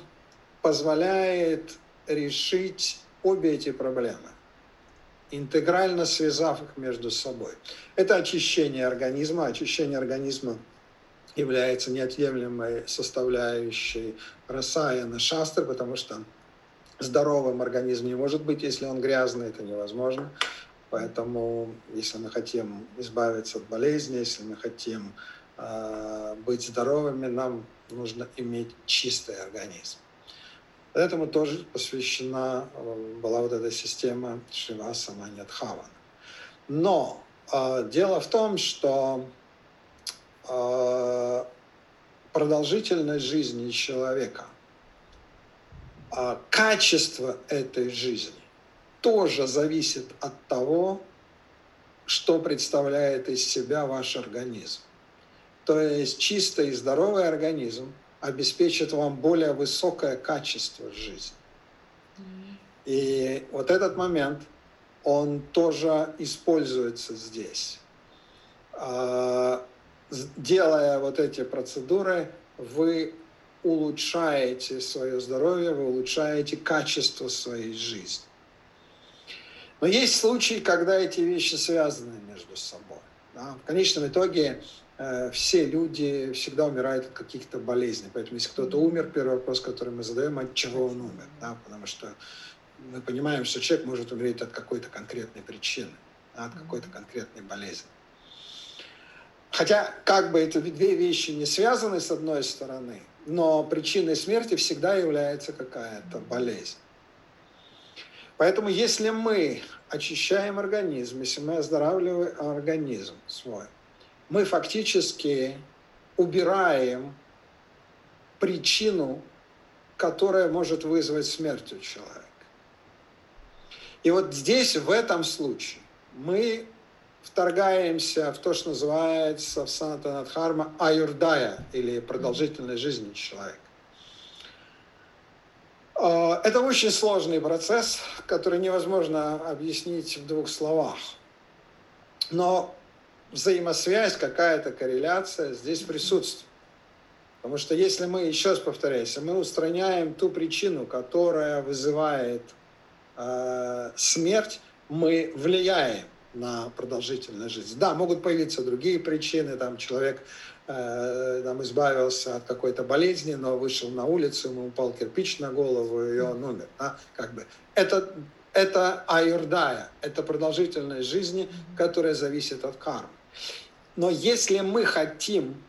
позволяет решить обе эти проблемы, интегрально связав их между собой. Это очищение организма. Очищение организма является неотъемлемой составляющей расаяна шастры, потому что здоровым организм не может быть, если он грязный, это невозможно. Поэтому, если мы хотим избавиться от болезни, если мы хотим быть здоровыми, нам нужно иметь чистый организм. Этому тоже посвящена э, была вот эта система Шиваса Маньядхавана. Но э, дело в том, что э, продолжительность жизни человека, э, качество этой жизни тоже зависит от того, что представляет из себя ваш организм. То есть чистый и здоровый организм обеспечит вам более высокое качество жизни. И вот этот момент, он тоже используется здесь. А, делая вот эти процедуры, вы улучшаете свое здоровье, вы улучшаете качество своей жизни. Но есть случаи, когда эти вещи связаны между собой. Да? В конечном итоге все люди всегда умирают от каких-то болезней. Поэтому если кто-то умер, первый вопрос, который мы задаем, от чего он умер. Да? Потому что мы понимаем, что человек может умереть от какой-то конкретной причины, да? от какой-то конкретной болезни. Хотя как бы эти две вещи не связаны с одной стороны, но причиной смерти всегда является какая-то болезнь. Поэтому если мы очищаем организм, если мы оздоравливаем организм свой, мы фактически убираем причину, которая может вызвать смерть у человека. И вот здесь, в этом случае, мы вторгаемся в то, что называется в Санатанадхарма аюрдая, или продолжительность жизни человека. А, это очень сложный процесс, который невозможно объяснить в двух словах. Но взаимосвязь, какая-то корреляция здесь присутствует. Потому что если мы, еще раз повторяюсь, мы устраняем ту причину, которая вызывает э, смерть, мы влияем на продолжительность жизни. Да, могут появиться другие причины, там человек э, там, избавился от какой-то болезни, но вышел на улицу, ему упал кирпич на голову, и он умер. Да? Как бы. Это, это аюрдая, это продолжительность жизни, которая зависит от кармы. Но если мы хотим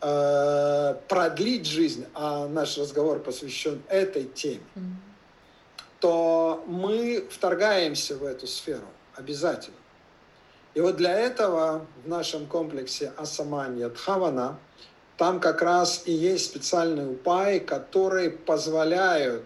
э, продлить жизнь, а наш разговор посвящен этой теме, то мы вторгаемся в эту сферу обязательно. И вот для этого в нашем комплексе Асаманья Дхавана там как раз и есть специальные упаи, которые позволяют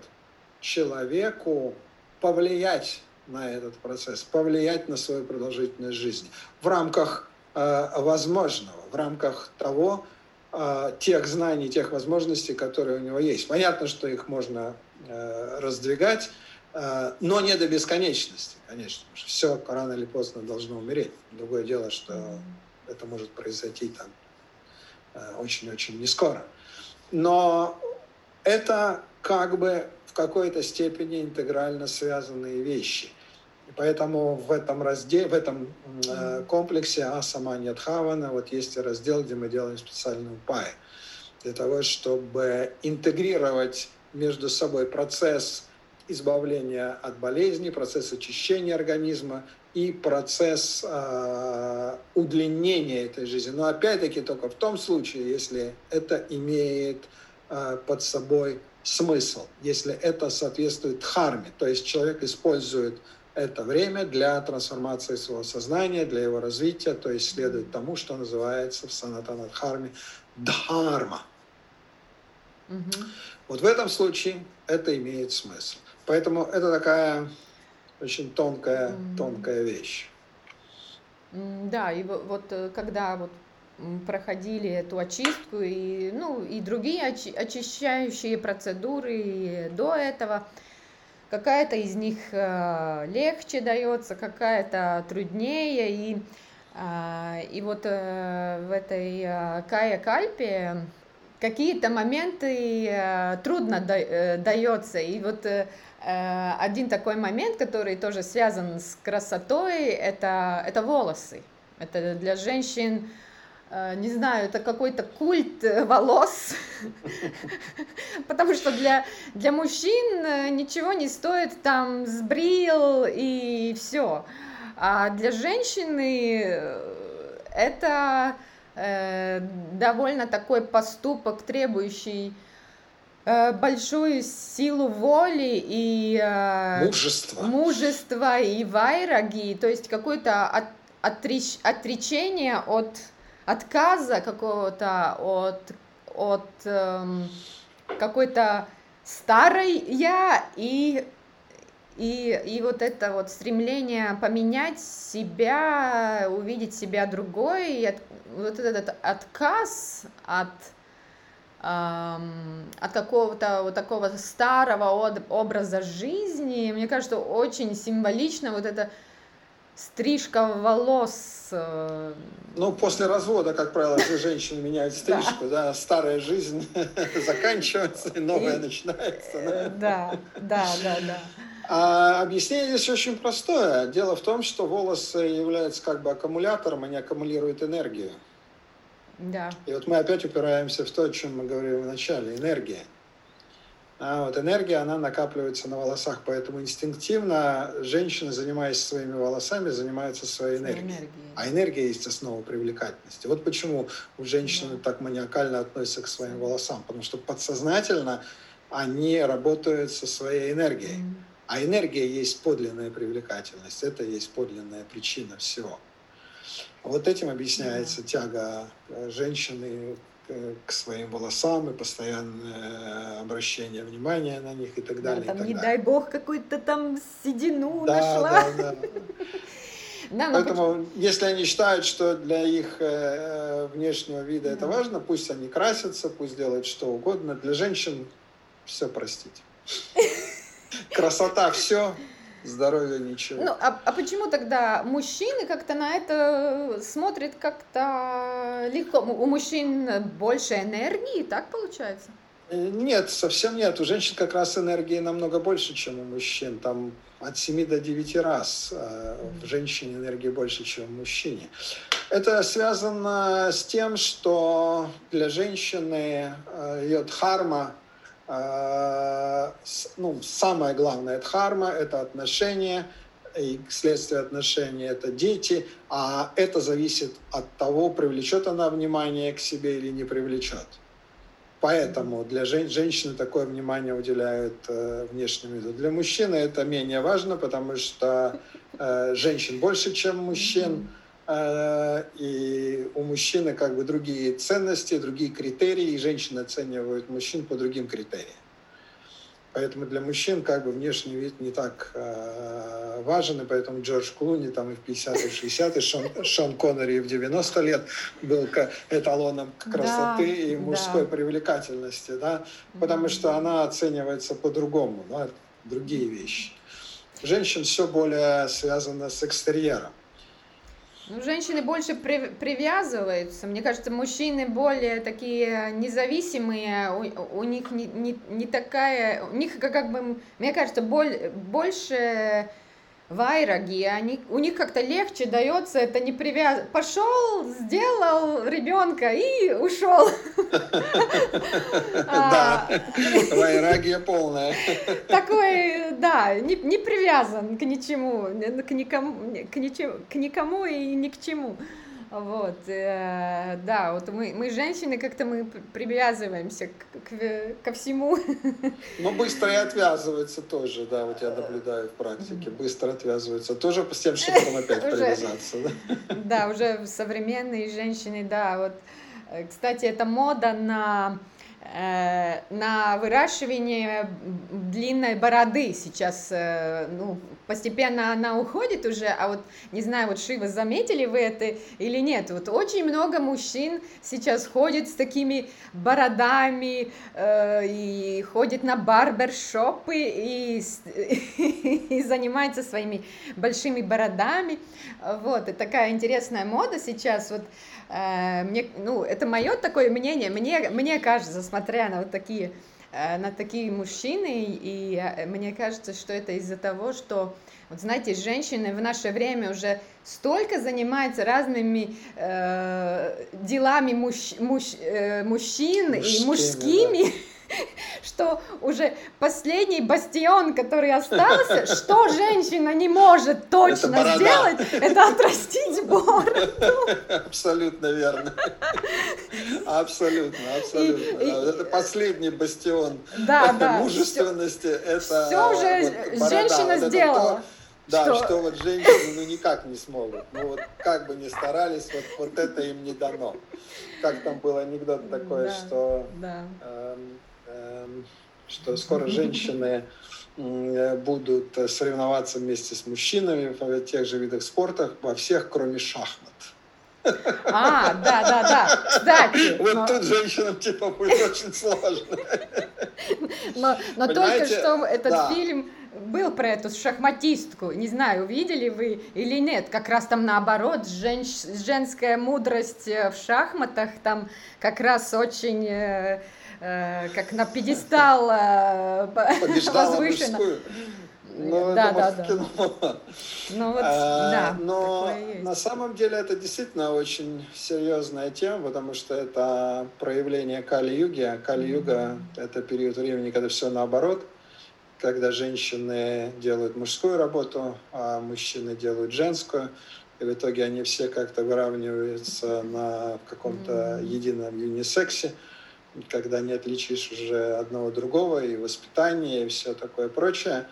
человеку повлиять на этот процесс, повлиять на свою продолжительность жизни в рамках э, возможного, в рамках того, э, тех знаний, тех возможностей, которые у него есть. Понятно, что их можно э, раздвигать, Э, но не до бесконечности, конечно. Все рано или поздно должно умереть. Другое дело, что это может произойти там э, очень-очень не скоро. Но это как бы в какой-то степени интегрально связанные вещи. И поэтому в этом разделе, в этом э, комплексе Асаманья Дхавана вот есть раздел, где мы делаем специальную пай для того, чтобы интегрировать между собой процесс избавления от болезней, процесс очищения организма и процесс э, удлинения этой жизни. Но опять-таки только в том случае, если это имеет э, под собой смысл, если это соответствует харме, то есть человек использует это время для трансформации своего сознания, для его развития, то есть следует тому, что называется в санатанадхарме дхарма. Угу. Вот в этом случае это имеет смысл. Поэтому это такая очень тонкая, тонкая вещь. Да, и вот э, когда вот проходили эту очистку и, ну, и другие очи очищающие процедуры до этого, какая-то из них э, легче дается, какая-то труднее. И, а, и вот э, в этой Кая Кальпе какие-то моменты трудно дается. И вот Э, один такой момент, который тоже связан с красотой, это, это волосы. Это для женщин, э, не знаю, это какой-то культ волос, *laughs* потому что для, для мужчин э, ничего не стоит там сбрил и все. А для женщины это довольно такой поступок, требующий Э, большую силу воли и э, мужество, мужество и вайраги, то есть какое-то от, отреч, отречение от отказа какого-то, от, от эм, какой-то старой я и И, и вот это вот стремление поменять себя, увидеть себя другой, от, вот этот отказ от, эм, от какого-то вот такого старого образа жизни, мне кажется, очень символично вот это стрижка волос. Э, ну, после развода, как правило, все женщины меняют стрижку, да, старая жизнь *laughs* заканчивается, и новая начинается. Э, да, да, да, да. А объяснение здесь очень простое. Дело в том, что волосы являются как бы аккумулятором, они аккумулируют энергию. Да. И вот мы опять упираемся в то, о чем мы говорили в начале, энергия. А вот энергия, она накапливается на волосах, поэтому инстинктивно женщины, занимаясь своими волосами, занимаются своей энергией. энергией. А энергия есть основа привлекательности. Вот почему у женщины да. так маниакально относятся к своим волосам, потому что подсознательно они работают со своей энергией. Mm. А энергия есть подлинная привлекательность, это есть подлинная причина всего. Вот этим объясняется тяга э, женщины к своим волосам и постоянное обращение внимания на них и так далее. Да, там, и так не далее. дай бог, какую-то там седину да, нашла. Да, да. *laughs* Да, Поэтому, почему? если они считают, что для их э, внешнего вида да. это важно, пусть они красятся, пусть делают что угодно. Для женщин все простить. *laughs* Красота все, здоровья ничего. Ну, а, а почему тогда мужчины как-то на это смотрят как-то легко? У мужчин больше энергии, так получается? Э, нет, совсем нет. У женщин как раз энергии намного больше, чем у мужчин. Там от 7 до 9 раз э, в женщине энергии больше, чем в мужчине. Это связано с тем, что для женщины э, ее дхарма ну, самое главное дхарма – это отношения, и следствие отношений – это дети, а это зависит от того, привлечет она внимание к себе или не привлечет. Поэтому для жен, женщины такое внимание уделяют э, внешнему виду. Для мужчины это менее важно, потому что э, женщин больше, чем мужчин. Э, и у мужчины как бы другие ценности, другие критерии, и женщины оценивают мужчин по другим критериям. Поэтому для мужчин как бы внешний вид не так э, важен, и поэтому Джордж Клуни там и в 50-е, 60-е, Шон, Шон Коннери в 90 лет был эталоном красоты да, и мужской да. привлекательности, да, потому что она оценивается по-другому, да, другие вещи. Женщин все более связано с экстерьером. Ну, женщины больше при, привязываются. Мне кажется, мужчины более такие независимые. У, у них не, не, не такая... У них, как, бы, мне кажется, боль, больше вайраги, они, у них как-то легче дается, это не привяз... Пошел, сделал ребенка и ушел. *laughs* Да, вайрагия полная. Такой, да, не, привязан к ничему, к никому и ни к чему. Вот, э, да, вот мы, мы женщины, как-то мы привязываемся к, к, ко всему. Ну, быстро и отвязываются тоже, да, вот я наблюдаю в практике, быстро отвязываются, тоже с тем, чтобы потом опять привязаться, да? Да, уже современные женщины, да, вот, э, кстати, это мода на Э, на выращивание длинной бороды сейчас, э, ну, постепенно она уходит уже, а вот, не знаю, вот Шива, заметили вы это или нет, вот очень много мужчин сейчас ходит с такими бородами э, и ходит на барбершопы и, *laughs* и занимается своими большими бородами, вот, и такая интересная мода сейчас, вот, Э, мне, ну, это мое такое мнение, мне, мне кажется, смотря на вот такие, на такие мужчины, и э, мне кажется, что это из-за того, что, вот знаете, женщины в наше время уже столько занимаются разными э, делами муж, муж, э, мужчин Мужскими, и мужскими, да *laughs* *laughs* что уже последний бастион, который остался, что женщина не может точно это сделать, это отрастить бороду. *laughs* Абсолютно верно. Абсолютно, абсолютно. И, это последний бастион да, да, мужественности. Все, это все уже вот, женщина вот сделала. То, да, что... что вот женщины ну никак не смогут. Ну вот как бы ни старались, вот, вот это им не дано. Как там был анекдот такой, да, что да. Эм, что скоро женщины будут соревноваться вместе с мужчинами в тех же видах спорта, во всех, кроме шахмат. А, да, да, да. Кстати. *laughs* Вот но... тут женщинам типа будет очень сложно. Но, но только что этот да. фильм был про эту шахматистку. Не знаю, увидели вы или нет. Как раз там наоборот, женщ... женская мудрость э, в шахматах там как раз очень э, э, как на пьедестал э, возвышена. Ну, да, да, да. Кино. Ну, вот, а, да, но на самом деле это действительно очень серьезная тема, потому что это проявление Кали-юги. А Кали-юга mm-hmm. – это период времени, когда все наоборот, когда женщины делают мужскую работу, а мужчины делают женскую. И в итоге они все как-то выравниваются на каком-то едином юнисексе, когда не отличишь уже одного другого, и воспитание, и все такое прочее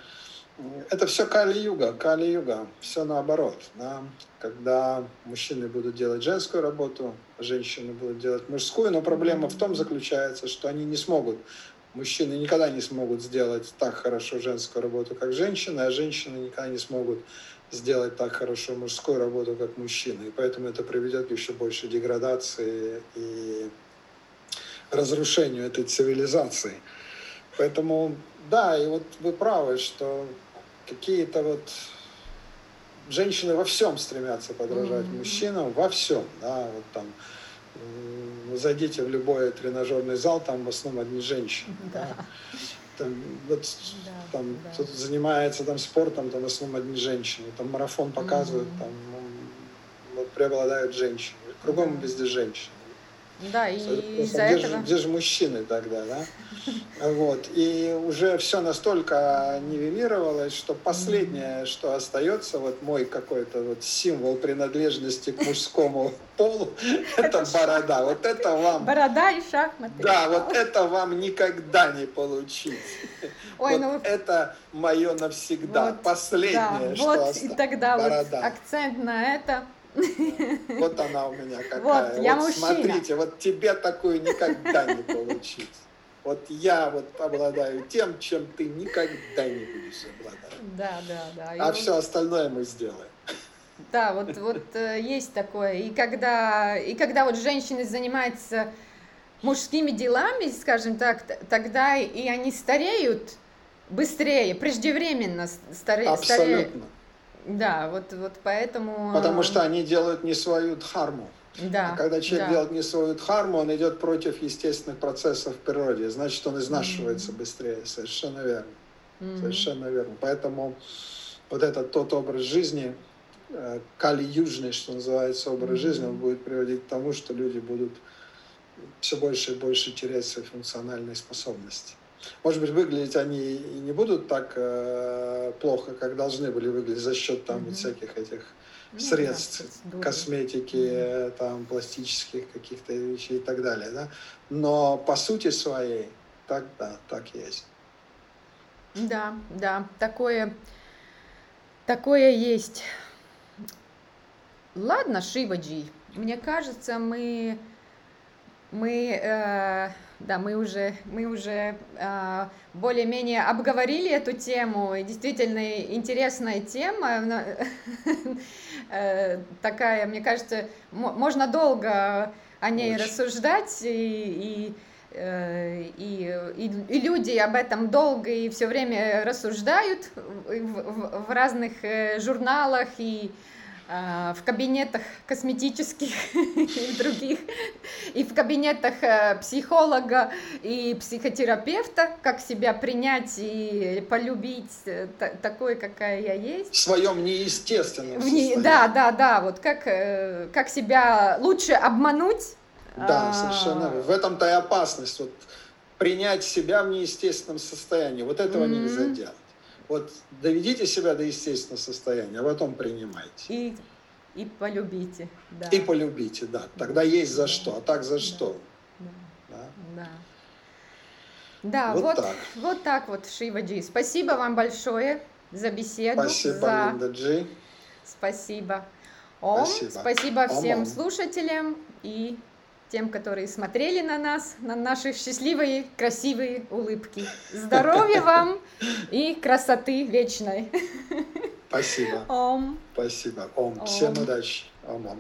это все Кали-юга, Кали-юга, все наоборот. Да? Когда мужчины будут делать женскую работу, женщины будут делать мужскую, но проблема в том заключается, что они не смогут, мужчины никогда не смогут сделать так хорошо женскую работу, как женщины, а женщины никогда не смогут сделать так хорошо мужскую работу, как мужчины. И поэтому это приведет к еще большей деградации и разрушению этой цивилизации. Поэтому, да, и вот вы правы, что какие-то вот женщины во всем стремятся подражать mm-hmm. мужчинам, во всем, да, вот там зайдите в любой тренажерный зал, там в основном одни женщины. Да. Да. Там, вот, да, там да. кто-то занимается там спортом, там в основном одни женщины. Там марафон показывают, mm-hmm. там вот, преобладают женщины. Кругом да. везде женщины. Да, и из-за где этого... Же, где же мужчины тогда, да? *laughs* Вот. И уже все настолько нивелировалось, что последнее, что остается, вот мой какой-то вот символ принадлежности к мужскому *laughs* полу, *laughs* это борода. Вот это вам... Борода и шахматы. Да, вот это вам никогда не получить. Ой, вот ну... это мое навсегда, вот, последнее, да, что вот осталось. и тогда борода. вот акцент на это вот она у меня какая. Вот, я вот мужчина. смотрите, вот тебе такую никогда не получить. Вот я вот обладаю тем, чем ты никогда не будешь обладать. Да, да, да. А и все остальное мы сделаем. Да, вот, вот э, есть такое. И когда, и когда вот женщины занимаются мужскими делами, скажем так, тогда и они стареют быстрее, преждевременно старе, Абсолютно. стареют. Да, вот, вот поэтому... Потому что они делают не свою дхарму. Да, а когда человек да. делает не свою дхарму, он идет против естественных процессов в природе. Значит, он изнашивается mm-hmm. быстрее. Совершенно верно. Mm-hmm. Совершенно верно. Поэтому вот этот тот образ жизни, э, кали-южный, что называется, образ mm-hmm. жизни, он будет приводить к тому, что люди будут все больше и больше терять свои функциональные способности. Может быть, выглядеть они и не будут так э, плохо, как должны были выглядеть за счет там mm-hmm. всяких этих ну, средств, да, косметики, mm-hmm. там пластических каких-то вещей и так далее, да. Но по сути своей, так да, так есть. Да, да, такое, такое есть. Ладно, Шиваджи, мне кажется, мы мы, э, да, мы уже, мы уже э, более-менее обговорили эту тему, и действительно интересная тема, *laughs* э, такая, мне кажется, можно долго о ней Очень. рассуждать, и, и, э, и, и, и люди об этом долго и все время рассуждают в, в, в разных э, журналах. И а, в кабинетах косметических *laughs* и других, и в кабинетах э, психолога и психотерапевта, как себя принять и полюбить э, такой, какая я есть. В своем неестественном состоянии. Да, да, да, вот как, э, как себя лучше обмануть. Да, а, совершенно. В этом-то и опасность. Вот принять себя в неестественном состоянии. Вот этого mm-hmm. нельзя делать. Вот доведите себя до естественного состояния, а потом принимайте. И, и полюбите, да. И полюбите, да. Тогда есть за что, а так за да. что. Да. Да. да. вот, вот, так. вот так вот, Шиваджи. Спасибо вам большое за беседу. Спасибо, за... Линда Джи. Спасибо. Ом. Спасибо, спасибо всем Ом. слушателям и тем, которые смотрели на нас, на наши счастливые, красивые улыбки. Здоровья *laughs* вам и красоты вечной. Спасибо. Ом. Спасибо. Ом. Ом. Всем удачи. Ом. -ом.